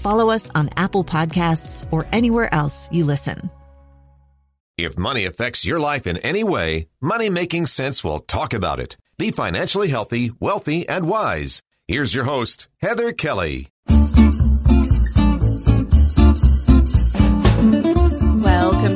follow us on Apple Podcasts, or anywhere else you listen. If money affects your life in any way, Money Making Sense will talk about it. Be financially healthy, wealthy, and wise. Here's your host, Heather Kelly.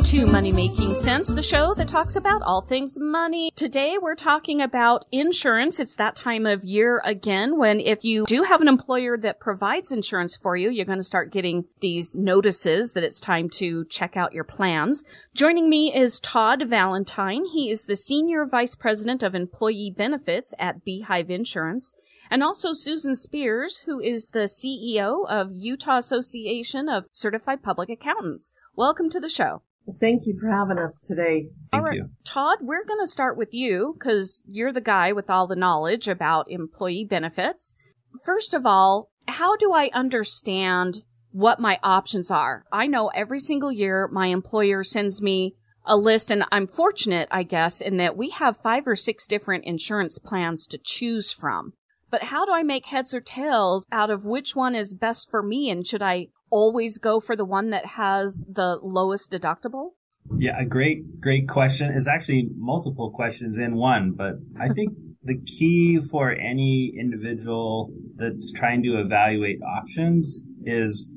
To Money Making Sense, the show that talks about all things money. Today we're talking about insurance. It's that time of year again when if you do have an employer that provides insurance for you, you're going to start getting these notices that it's time to check out your plans. Joining me is Todd Valentine. He is the Senior Vice President of Employee Benefits at Beehive Insurance and also Susan Speirs, who is the CEO of Utah Association of Certified Public Accountants. Welcome to the show. Thank you for having us today. Thank All right, Todd, we're going to start with you because you're the guy with all the knowledge about employee benefits. First of all, how do I understand what my options are? I know every single year my employer sends me a list and I'm fortunate, I guess, in that we have five or six different insurance plans to choose from. But how do I make heads or tails out of which one is best for me? And should I always go for the one that has the lowest deductible? Yeah, a great, great question. Is actually multiple questions in one, but I think the key for any individual that's trying to evaluate options is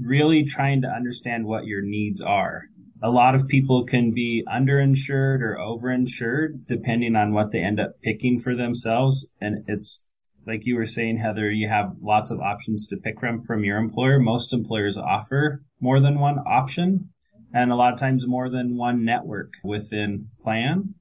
really trying to understand what your needs are. A lot of people can be underinsured or overinsured depending on what they end up picking for themselves. And it's like you were saying, Heather, you have lots of options to pick from from your employer. Most employers offer more than one option and a lot of times more than one network within plan.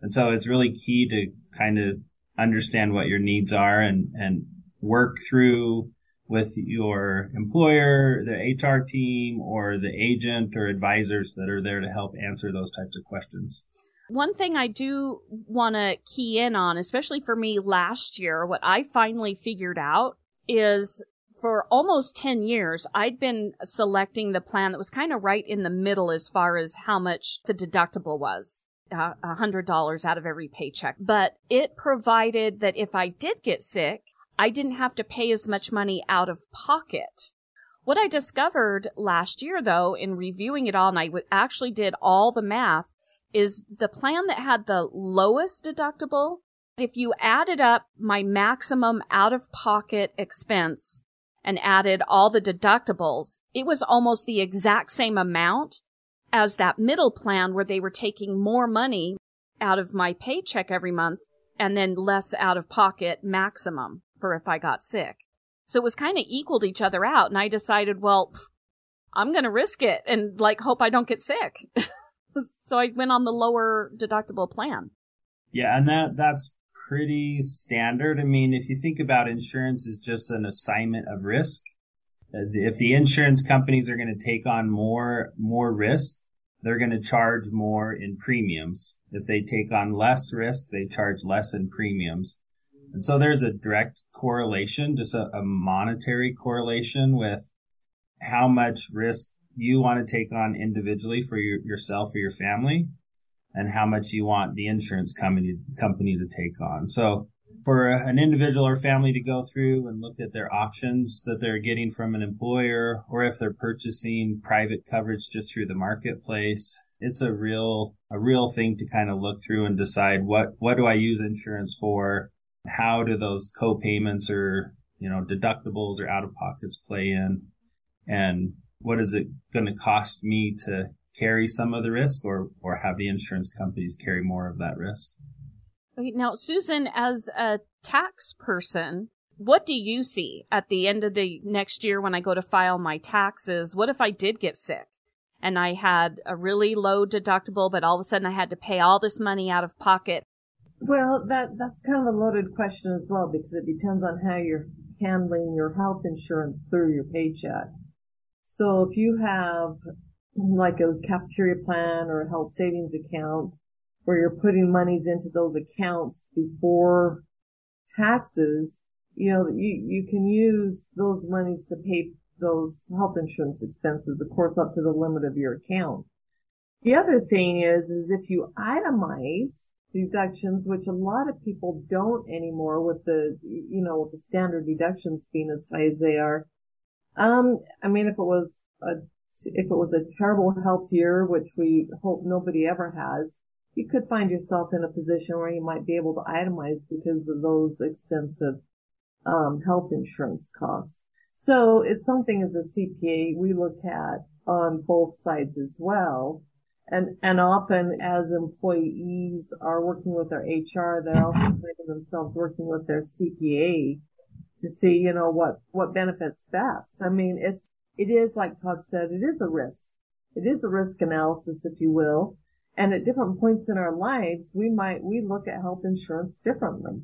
And so it's really key to kind of understand what your needs are and, and work through with your employer, the HR team, or the agent or advisors that are there to help answer those types of questions. One thing I do want to key in on, especially for me last year, what I finally figured out is for almost 10 years, I'd been selecting the plan that was kind of right in the middle as far as how much the deductible was. A hundred dollars out of every paycheck, but it provided that if I did get sick, I didn't have to pay as much money out of pocket. What I discovered last year, though, in reviewing it all, and I actually did all the math, is the plan that had the lowest deductible. If you added up my maximum out of pocket expense and added all the deductibles, it was almost the exact same amount as that middle plan where they were taking more money out of my paycheck every month and then less out of pocket maximum for if I got sick. So it was kind of equaled each other out. And I decided, well, I'm going to risk it and like hope I don't get sick. so I went on the lower deductible plan. Yeah, and that that's pretty standard. I mean, if you think about insurance as just an assignment of risk, uh, if the insurance companies are going to take on more more risk, they're going to charge more in premiums. If they take on less risk, they charge less in premiums. And so there's a direct correlation, just a, a monetary correlation with how much risk you want to take on individually for your, yourself or your family and how much you want the insurance company company to take on. So for an individual or family to go through and look at their options that they're getting from an employer or if they're purchasing private coverage just through the marketplace, it's a real a real thing to kind of look through and decide what what do I use insurance for? How do those co-payments or, you know, deductibles or out of pockets play in? And what is it going to cost me to carry some of the risk or, or have the insurance companies carry more of that risk. Okay, now, Susan, as a tax person, what do you see at the end of the next year when I go to file my taxes? What if I did get sick and I had a really low deductible, but all of a sudden I had to pay all this money out of pocket? Well, that that's kind of a loaded question as well because it depends on how you're handling your health insurance through your paycheck. So if you have like a cafeteria plan or a health savings account where you're putting monies into those accounts before taxes, you know, you, you can use those monies to pay those health insurance expenses, of course, up to the limit of your account. The other thing is, is if you itemize deductions, which a lot of people don't anymore with the, you know, with the standard deductions being as high as they are. Um, I mean, if it was a, if it was a terrible health year, which we hope nobody ever has, you could find yourself in a position where you might be able to itemize because of those extensive um, health insurance costs. So it's something as a CPA we look at on both sides as well. And, and often as employees are working with their HR, they're also finding themselves working with their CPA to see, you know, what, what benefits best. I mean, it's, it is like Todd said, it is a risk. It is a risk analysis, if you will. And at different points in our lives, we might, we look at health insurance differently.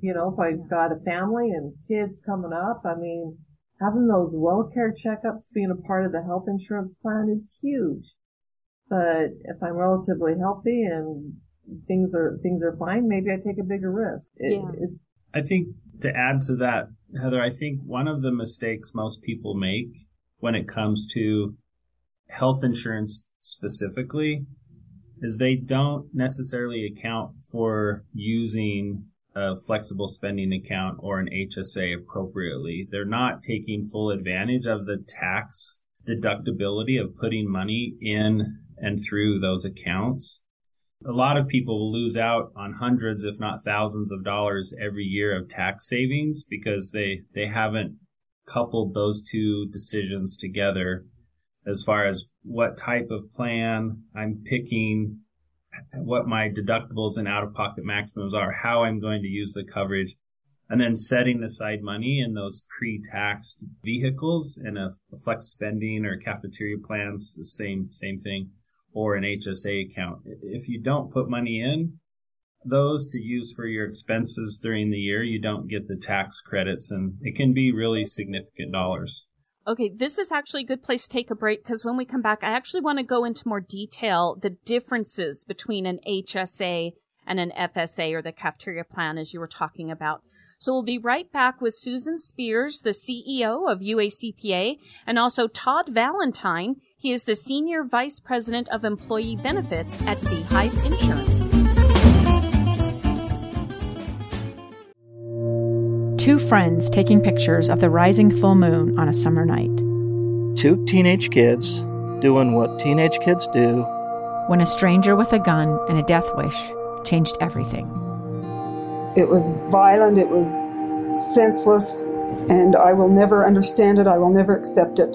You know, if I've got a family and kids coming up, I mean, having those well care checkups being a part of the health insurance plan is huge. But if I'm relatively healthy and things are, things are fine, maybe I take a bigger risk. It, Yeah. I think to add to that, Heather, I think one of the mistakes most people make when it comes to health insurance specifically is they don't necessarily account for using a flexible spending account or an HSA appropriately. They're not taking full advantage of the tax deductibility of putting money in and through those accounts. A lot of people will lose out on hundreds, if not thousands of dollars every year of tax savings because they, they haven't coupled those two decisions together as far as what type of plan I'm picking, what my deductibles and out of pocket maximums are, how I'm going to use the coverage, and then setting aside money in those pre-taxed vehicles and a flex spending or cafeteria plans, the same, same thing, or an HSA account. If you don't put money in those to use for your expenses during the year, you don't get the tax credits and it can be really significant dollars. Okay, this is actually a good place to take a break because when we come back, I actually want to go into more detail the differences between an HSA and an FSA or the cafeteria plan as you were talking about. So we'll be right back with Susan Speirs, the CEO of UACPA, and also Todd Valentine. He is the Senior Vice President of Employee Benefits at Beehive Insurance. Two friends taking pictures of the rising full moon on a summer night. Two teenage kids doing what teenage kids do. When a stranger with a gun and a death wish changed everything. It was violent, it was senseless, and I will never understand it. I will never accept it.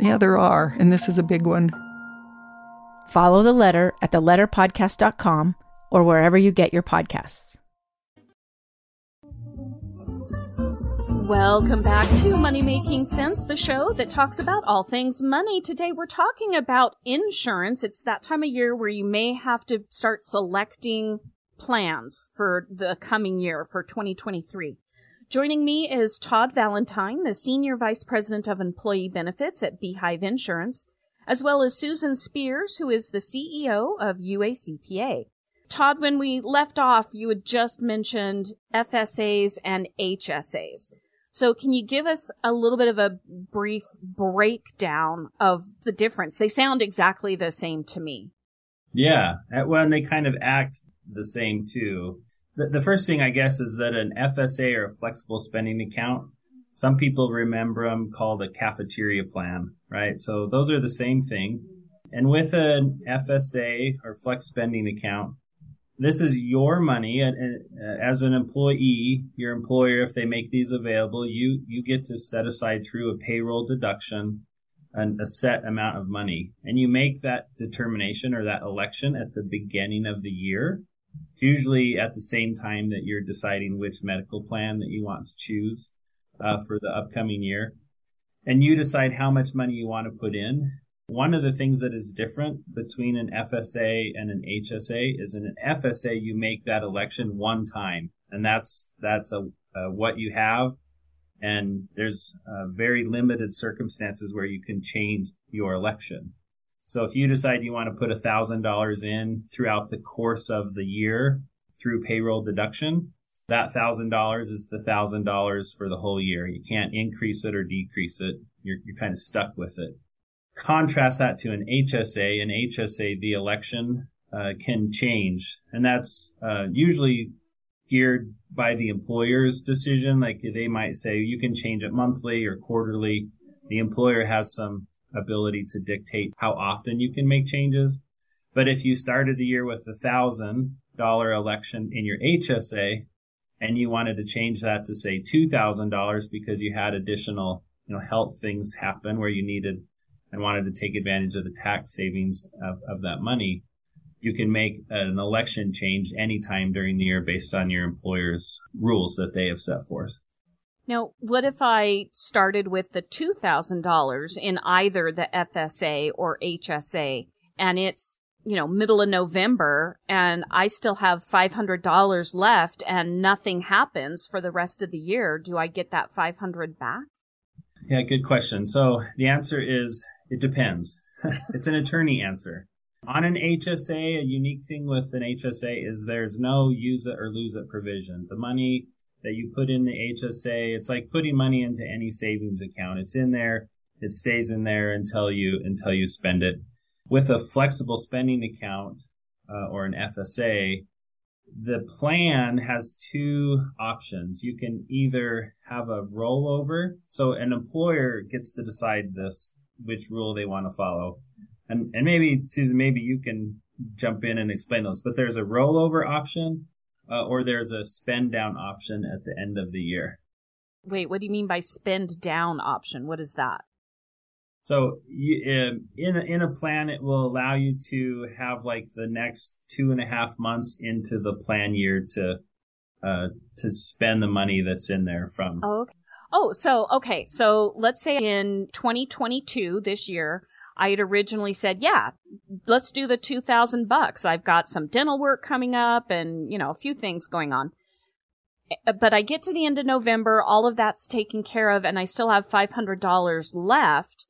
Yeah, there are, and this is a big one. Follow the letter at theletterpodcast.com or wherever you get your podcasts. Welcome back to Money Making Sense, the show that talks about all things money. Today we're talking about insurance. It's that time of year where you may have to start selecting plans for the coming year for 2023. Joining me is Todd Valentine, the Senior Vice President of Employee Benefits at Beehive Insurance, as well as Susan Speirs, who is the CEO of UACPA. Todd, when we left off, you had just mentioned FSAs and HSAs. So can you give us a little bit of a brief breakdown of the difference? They sound exactly the same to me. Yeah. Uh, well, and they kind of act the same too. The, the first thing I guess is that an FSA or a flexible spending account, some people remember them called a cafeteria plan, right? So those are the same thing. And with an FSA or flex spending account, this is your money and, uh, as an employee, your employer, if they make these available, you, you get to set aside through a payroll deduction an, a set amount of money and you make that determination or that election at the beginning of the year, usually at the same time that you're deciding which medical plan that you want to choose uh, for the upcoming year. And you decide how much money you want to put in one of the things that is different between an FSA and an HSA is in an FSA, you make that election one time and that's, that's a, a what you have. And there's uh, very limited circumstances where you can change your election. So if you decide you want to put a thousand dollars in throughout the course of the year through payroll deduction, that thousand dollars is the thousand dollars for the whole year. You can't increase it or decrease it. You're, you're kind of stuck with it. Contrast that to an HSA. An HSA, the election uh, can change, and that's uh, usually geared by the employer's decision. Like they might say you can change it monthly or quarterly. The employer has some ability to dictate how often you can make changes. But if you started the year with a thousand dollar election in your HSA and you wanted to change that to say two thousand dollars because you had additional, you know, health things happen where you needed and wanted to take advantage of the tax savings of, of that money, you can make an election change anytime during the year based on your employer's rules that they have set forth. Now, what if I started with the $2,000 in either the FSA or HSA and it's, you know, middle of November and I still have $500 left and nothing happens for the rest of the year? Do I get that 500 back? Yeah, good question. So the answer is it depends. it's an attorney answer. On an HSA, a unique thing with an HSA is there's no use it or lose it provision. The money that you put in the HSA, it's like putting money into any savings account. It's in there. It stays in there until you, until you spend it. With a flexible spending account, uh, or an FSA, the plan has two options. You can either have a rollover. So an employer gets to decide this which rule they want to follow. And and maybe Susan, maybe you can jump in and explain those. But there's a rollover option, uh, or there's a spend down option at the end of the year. Wait, what do you mean by spend down option? What is that? So you, um, in a, in a plan, it will allow you to have like the next two and a half months into the plan year to uh, to spend the money that's in there from. Oh, okay. Oh, so, okay. So let's say in 2022, this year, I had originally said, yeah, let's do the 2000 bucks. I've got some dental work coming up and, you know, a few things going on. Eh, but I get to the end of November, all of that's taken care of, and I still have $500 left.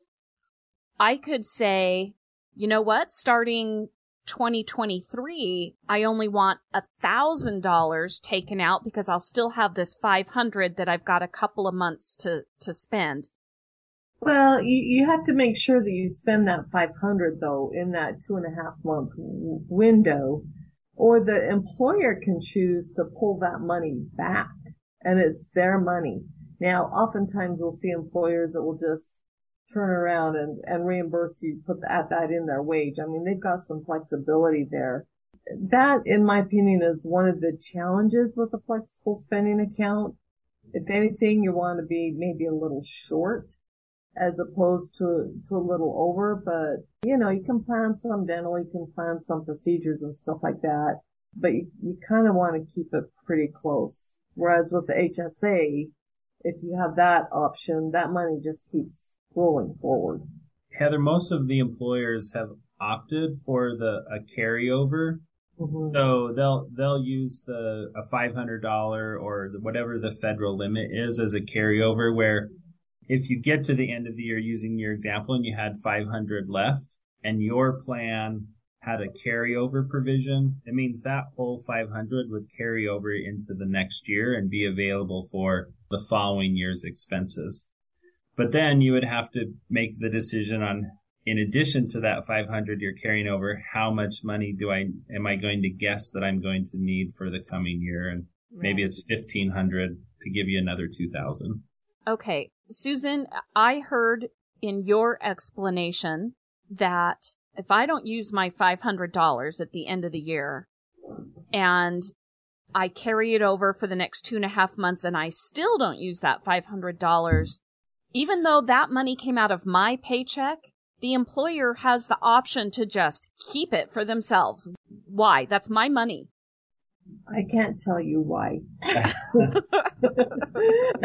I could say, you know what? Starting 2023, I only want a thousand dollars taken out because I'll still have this 500 that I've got a couple of months to, to spend. Well, you, you have to make sure that you spend that 500 though in that two and a half month window or the employer can choose to pull that money back and it's their money. Now, oftentimes we'll see employers that will just turn around and, and reimburse you, put that, that in their wage. I mean, they've got some flexibility there. That, in my opinion, is one of the challenges with a flexible spending account. If anything, you want to be maybe a little short as opposed to, to a little over, but you know, you can plan some dental, you can plan some procedures and stuff like that, but you, you kind of want to keep it pretty close. Whereas with the HSA, if you have that option, that money just keeps rolling forward. Heather, most of the employers have opted for the a carryover. Mm-hmm. So they'll they'll use the a five hundred dollar or the, whatever the federal limit is as a carryover. Where if you get to the end of the year using your example and you had five hundred left, and your plan had a carryover provision, it means that whole 500 would carry over into the next year and be available for the following year's expenses. But then you would have to make the decision on, in addition to that 500 you're carrying over, how much money do I, am I going to guess that I'm going to need for the coming year? And right. maybe it's 1500 to give you another 2000. Okay. Susan, I heard in your explanation that if I don't use my $500 at the end of the year and I carry it over for the next two and a half months and I still don't use that $500, even though that money came out of my paycheck, the employer has the option to just keep it for themselves. Why? That's my money. I can't tell you why. I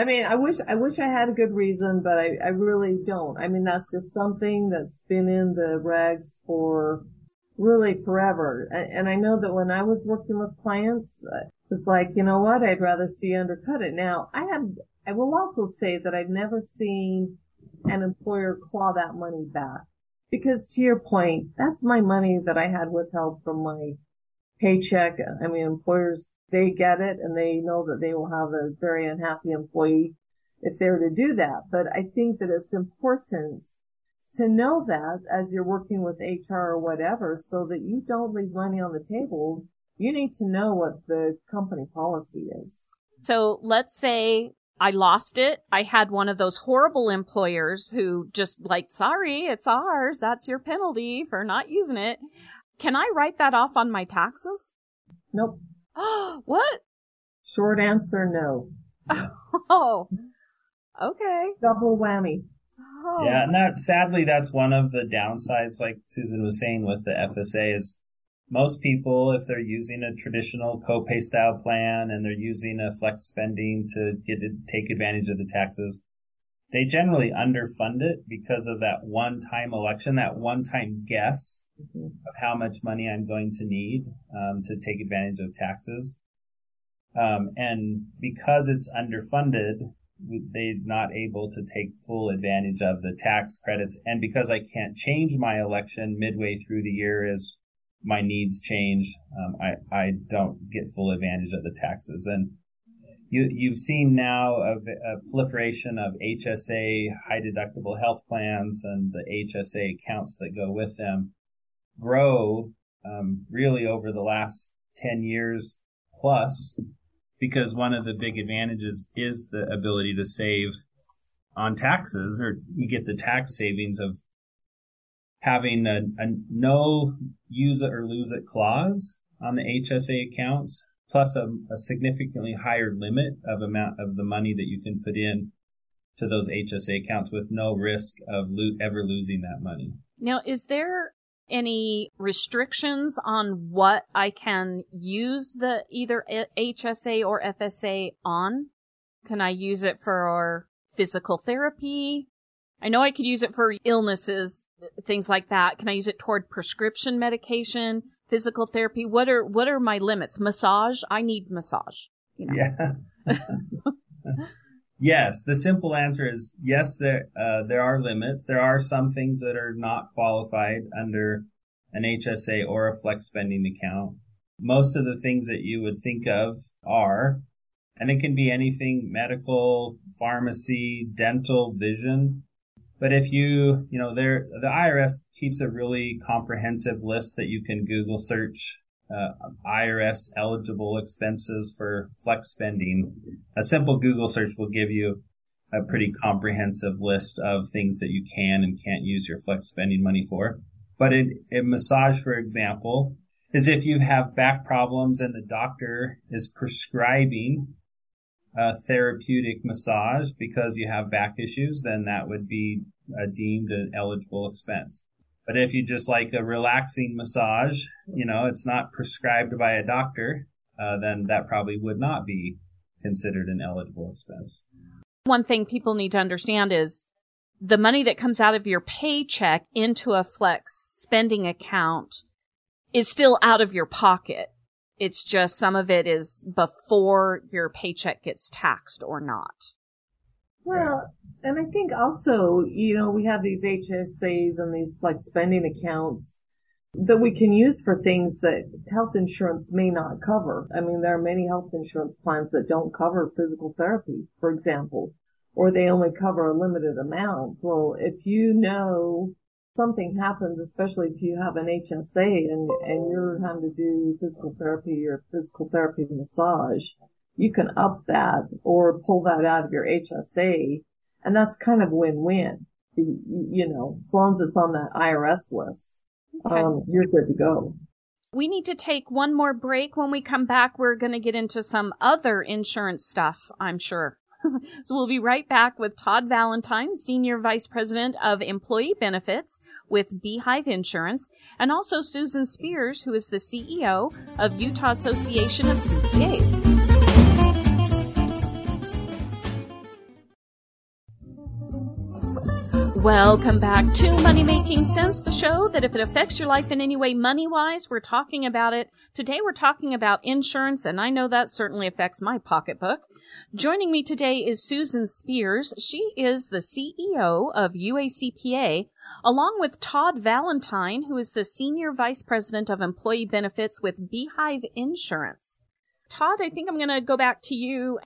mean, I wish I wish I had a good reason, but I, I really don't. I mean, that's just something that's been in the regs for really forever. And, and I know that when I was working with clients, uh, it's like, you know what? I'd rather see undercut it. Now, I have. I will also say that I've never seen an employer claw that money back. Because to your point, that's my money that I had withheld from my paycheck. I mean, employers, they get it and they know that they will have a very unhappy employee if they were to do that. But I think that it's important to know that as you're working with HR or whatever, so that you don't leave money on the table. You need to know what the company policy is. So let's say I lost it. I had one of those horrible employers who just like, sorry, it's ours. That's your penalty for not using it. Can I write that off on my taxes? Nope. what? Short answer, no. oh, okay. Double whammy. Oh. Yeah, and that sadly, that's one of the downsides, like Susan was saying with the FSA, is most people, if they're using a traditional copay style plan and they're using a flex spending to get to take advantage of the taxes, they generally underfund it because of that one time election, that one time guess mm-hmm. of how much money I'm going to need um, to take advantage of taxes. Um, and because it's underfunded, they're not able to take full advantage of the tax credits. And because I can't change my election midway through the year as my needs change, um, I, I don't get full advantage of the taxes. And you, you've seen now a, a, proliferation of HSA high deductible health plans and the HSA accounts that go with them grow um, really over the last 10 years plus because one of the big advantages is the ability to save on taxes or you get the tax savings of having a, a no use it or lose it clause on the HSA accounts plus a, a, significantly higher limit of amount of the money that you can put in to those HSA accounts with no risk of lo- ever losing that money. Now, is there any restrictions on what I can use the either HSA or FSA on? Can I use it for physical therapy? I know I could use it for illnesses, things like that. Can I use it toward prescription medication? Physical therapy? What are what are my limits? Massage? I need massage. You know. Yeah. yes, the simple answer is yes. There uh, there are limits. There are some things that are not qualified under an HSA or a flex spending account. Most of the things that you would think of are, and it can be anything medical, pharmacy, dental, vision. But if you, you know, there, the IRS keeps a really comprehensive list that you can Google search uh, IRS eligible expenses for flex spending. A simple Google search will give you a pretty comprehensive list of things that you can and can't use your flex spending money for. But in, in massage, for example, is if you have back problems and the doctor is prescribing a therapeutic massage because you have back issues, then that would be uh, deemed an eligible expense. But if you just like a relaxing massage, you know, it's not prescribed by a doctor, uh, then that probably would not be considered an eligible expense. One thing people need to understand is the money that comes out of your paycheck into a flex spending account is still out of your pocket. It's just some of it is before your paycheck gets taxed or not. Well, and I think also, you know, we have these HSAs and these like spending accounts. that we can use for things that health insurance may not cover. I mean, there are many health insurance plans that don't cover physical therapy, for example, or they only cover a limited amount. Well, if you know something happens, especially if you have an HSA and, and you're having to do physical therapy or physical therapy massage, you can up that or pull that out of your HSA. And that's kind of win-win, you, you know, as long as it's on that IRS list okay. um, you're good to go. We need to take one more break. When we come back, we're going to get into some other insurance stuff, I'm sure. So we'll be right back with Todd Valentine, Senior Vice President of Employee Benefits with Beehive Insurance, and also Susan Speirs, who is the CEO of Utah Association of CPAs. Welcome back to Money Making Sense, the show that if it affects your life in any way money wise, we're talking about it. Today we're talking about insurance, and I know that certainly affects my pocketbook. Joining me today is Susan Speirs. She is the CEO of UACPA, along with Todd Valentine, who is the Senior Vice President of Employee Benefits with Beehive Insurance. Todd, I think I'm going to go back to you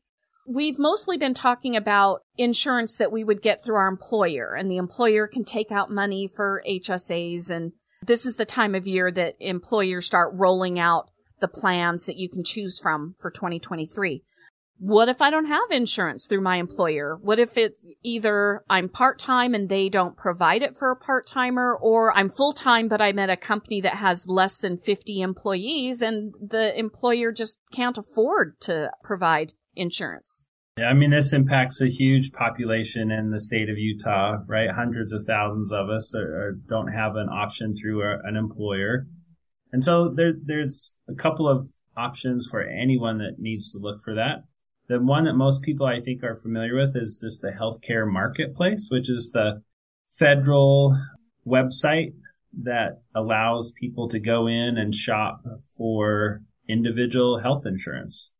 we've mostly been talking about insurance that we would get through our employer and the employer can take out money for HSAs. And this is the time of year that employers start rolling out the plans that you can choose from for 2023. What if I don't have insurance through my employer? What if it's either I'm part-time and they don't provide it for a part-timer or I'm full-time but I'm at a company that has less than 50 employees and the employer just can't afford to provide insurance. Yeah, I mean, this impacts a huge population in the state of Utah, right? Hundreds of thousands of us are, are, don't have an option through a, an employer. And so there, there's a couple of options for anyone that needs to look for that. The one that most people I think are familiar with is just the healthcare marketplace, which is the federal website that allows people to go in and shop for individual health insurance.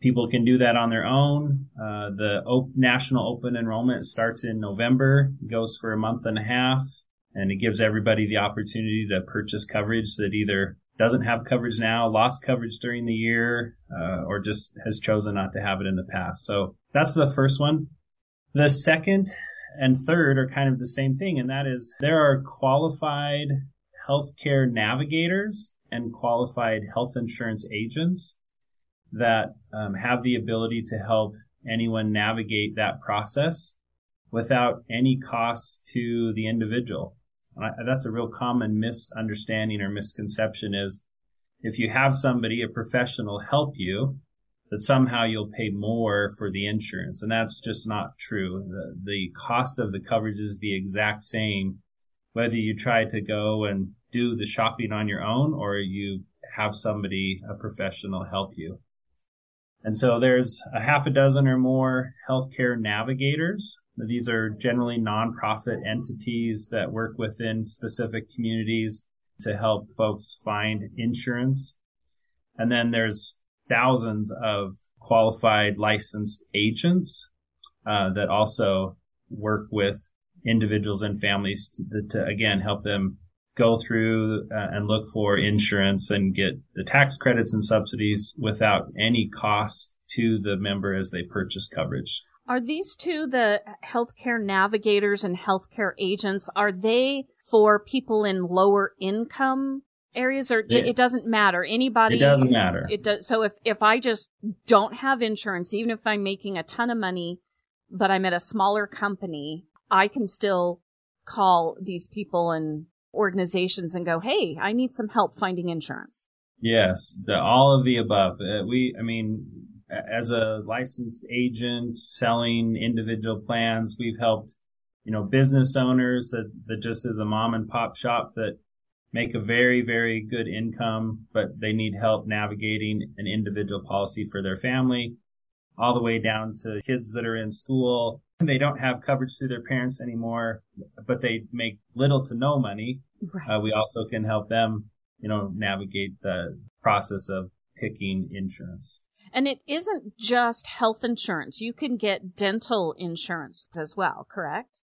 People can do that on their own. Uh, the op- national open enrollment starts in November, goes for a month and a half, and it gives everybody the opportunity to purchase coverage that either doesn't have coverage now, lost coverage during the year, uh, or just has chosen not to have it in the past. So that's the first one. The second and third are kind of the same thing, and that is there are qualified healthcare navigators and qualified health insurance agents that um, have the ability to help anyone navigate that process without any cost to the individual. That's a real common misunderstanding or misconception is if you have somebody, a professional help you, that somehow you'll pay more for the insurance. And that's just not true. The, the cost of the coverage is the exact same, whether you try to go and do the shopping on your own or you have somebody, a professional help you. And so there's a half a dozen or more healthcare navigators. These are generally nonprofit entities that work within specific communities to help folks find insurance. And then there's thousands of qualified licensed agents uh, that also work with individuals and families to, to again help them go through uh, and look for insurance and get the tax credits and subsidies without any cost to the member as they purchase coverage. Are these two the healthcare navigators and healthcare agents? Are they for people in lower income areas or it, it doesn't matter anybody it doesn't matter it does so if if i just don't have insurance even if i'm making a ton of money but i'm at a smaller company i can still call these people and organizations and go, Hey, I need some help finding insurance? Yes, the, all of the above. Uh, we, I mean, as a licensed agent selling individual plans, we've helped, you know, business owners that, that just is a mom and pop shop that make a very, very good income, but they need help navigating an individual policy for their family all the way down to kids that are in school. They don't have coverage through their parents anymore, but they make little to no money. Right. Uh, we also can help them, you know, navigate the process of picking insurance. And it isn't just health insurance. You can get dental insurance as well, correct?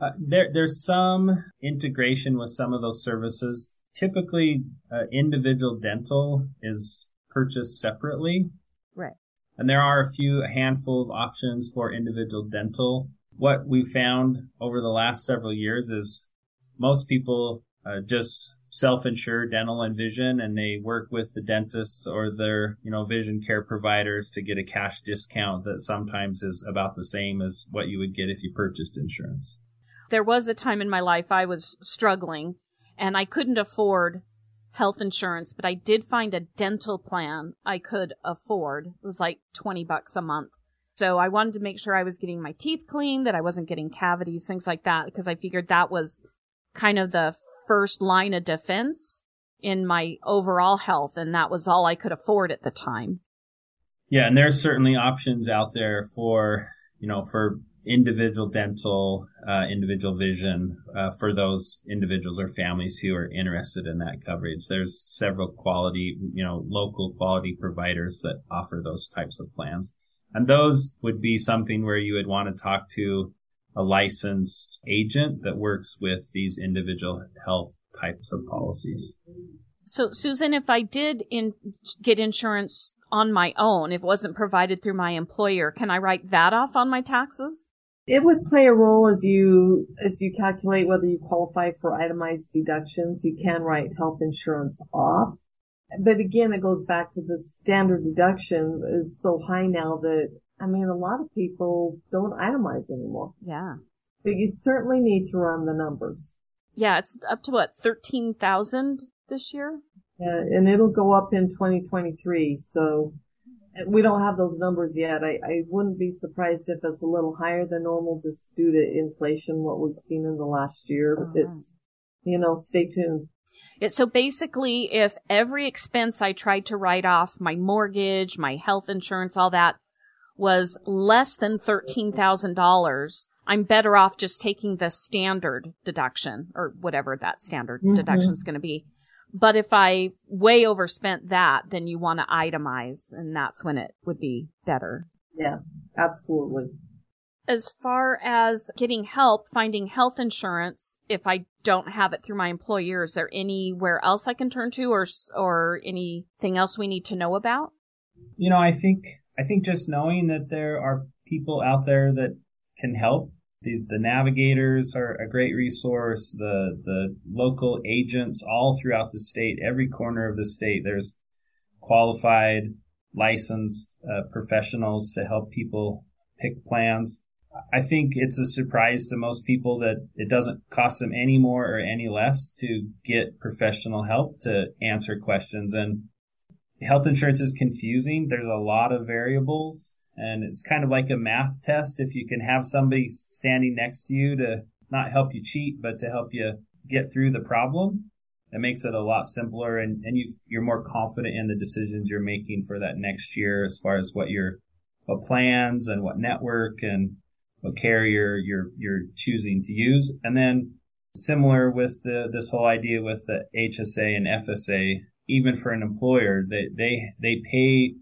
Uh, there, there's some integration with some of those services. typically uh, individual dental is purchased separately. Right. And there are a few, a handful of options for individual dental. What we found over the last several years is most people uh, just self-insure dental and vision and they work with the dentists or their, you know, vision care providers to get a cash discount that sometimes is about the same as what you would get if you purchased insurance. There was a time in my life I was struggling and I couldn't afford health insurance, but I did find a dental plan I could afford. It was like 20 bucks a month. So I wanted to make sure I was getting my teeth clean, that I wasn't getting cavities, things like that, because I figured that was kind of the first line of defense in my overall health. And that was all I could afford at the time. Yeah. And there's certainly options out there for, you know, for individual dental, uh, individual vision uh, for those individuals or families who are interested in that coverage. There's several quality, you know, local quality providers that offer those types of plans. And those would be something where you would want to talk to a licensed agent that works with these individual health types of policies. So, Susan, if I did in, get insurance on my own, if it wasn't provided through my employer, can I write that off on my taxes? It would play a role as you as you calculate whether you qualify for itemized deductions. You can write health insurance off. But again, it goes back to the standard deduction is so high now that I mean, a lot of people don't itemize anymore. Yeah. But you certainly need to run the numbers. Yeah, it's up to what, 13,000 this year? Yeah, and it'll go up in 2023. So we don't have those numbers yet. I, I wouldn't be surprised if it's a little higher than normal just due to inflation, what we've seen in the last year. Uh-huh. it's, you know, stay tuned. It, so basically, if every expense I tried to write off, my mortgage, my health insurance, all that, was less than $13,000, I'm better off just taking the standard deduction or whatever that standard mm-hmm. deduction is going to be. But if I way overspent that, then you want to itemize and that's when it would be better. Yeah, absolutely. As far as getting help finding health insurance, if I don't have it through my employer, is there anywhere else I can turn to or, or anything else we need to know about? You know, I think I think just knowing that there are people out there that can help. These the navigators are a great resource. The the local agents all throughout the state, every corner of the state, there's qualified, licensed uh, professionals to help people pick plans. I think it's a surprise to most people that it doesn't cost them any more or any less to get professional help to answer questions. And health insurance is confusing. There's a lot of variables and it's kind of like a math test. If you can have somebody standing next to you to not help you cheat, but to help you get through the problem, it makes it a lot simpler and, and you you're more confident in the decisions you're making for that next year as far as what your what plans and what network and what carrier you're you're choosing to use. And then similar with the this whole idea with the HSA and FSA, even for an employer, they they they pay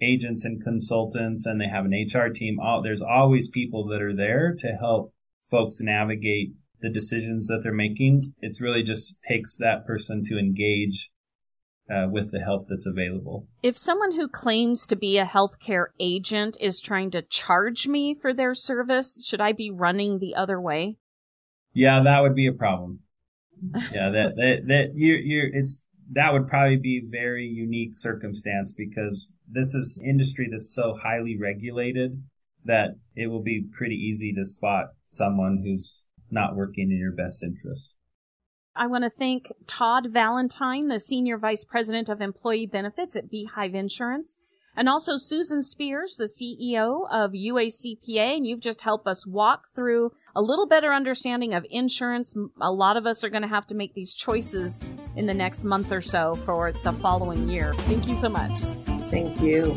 agents and consultants, and they have an HR team. All, there's always people that are there to help folks navigate the decisions that they're making. It's really just takes that person to engage uh, with the help that's available. If someone who claims to be a healthcare agent is trying to charge me for their service, should I be running the other way? Yeah, that would be a problem. yeah, that that that you you it's that would probably be a very unique circumstance because this is industry that's so highly regulated that it will be pretty easy to spot someone who's not working in your best interest. I want to thank Todd Valentine, the Senior Vice President of Employee Benefits at Beehive Insurance, and also Susan Speirs, the CEO of UACPA. And you've just helped us walk through a little better understanding of insurance. A lot of us are going to have to make these choices in the next month or so for the following year. Thank you so much. Thank you.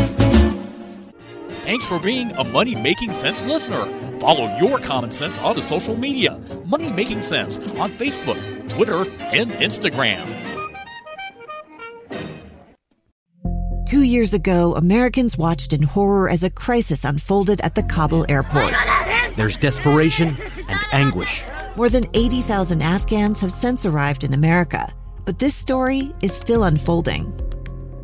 Thanks for being a Money Making Sense listener. Follow your common sense on the social media. Money Making Sense on Facebook, Twitter, and Instagram. Two years ago, Americans watched in horror as a crisis unfolded at the Kabul airport. There's desperation and anguish. More than 80,000 Afghans have since arrived in America, but this story is still unfolding.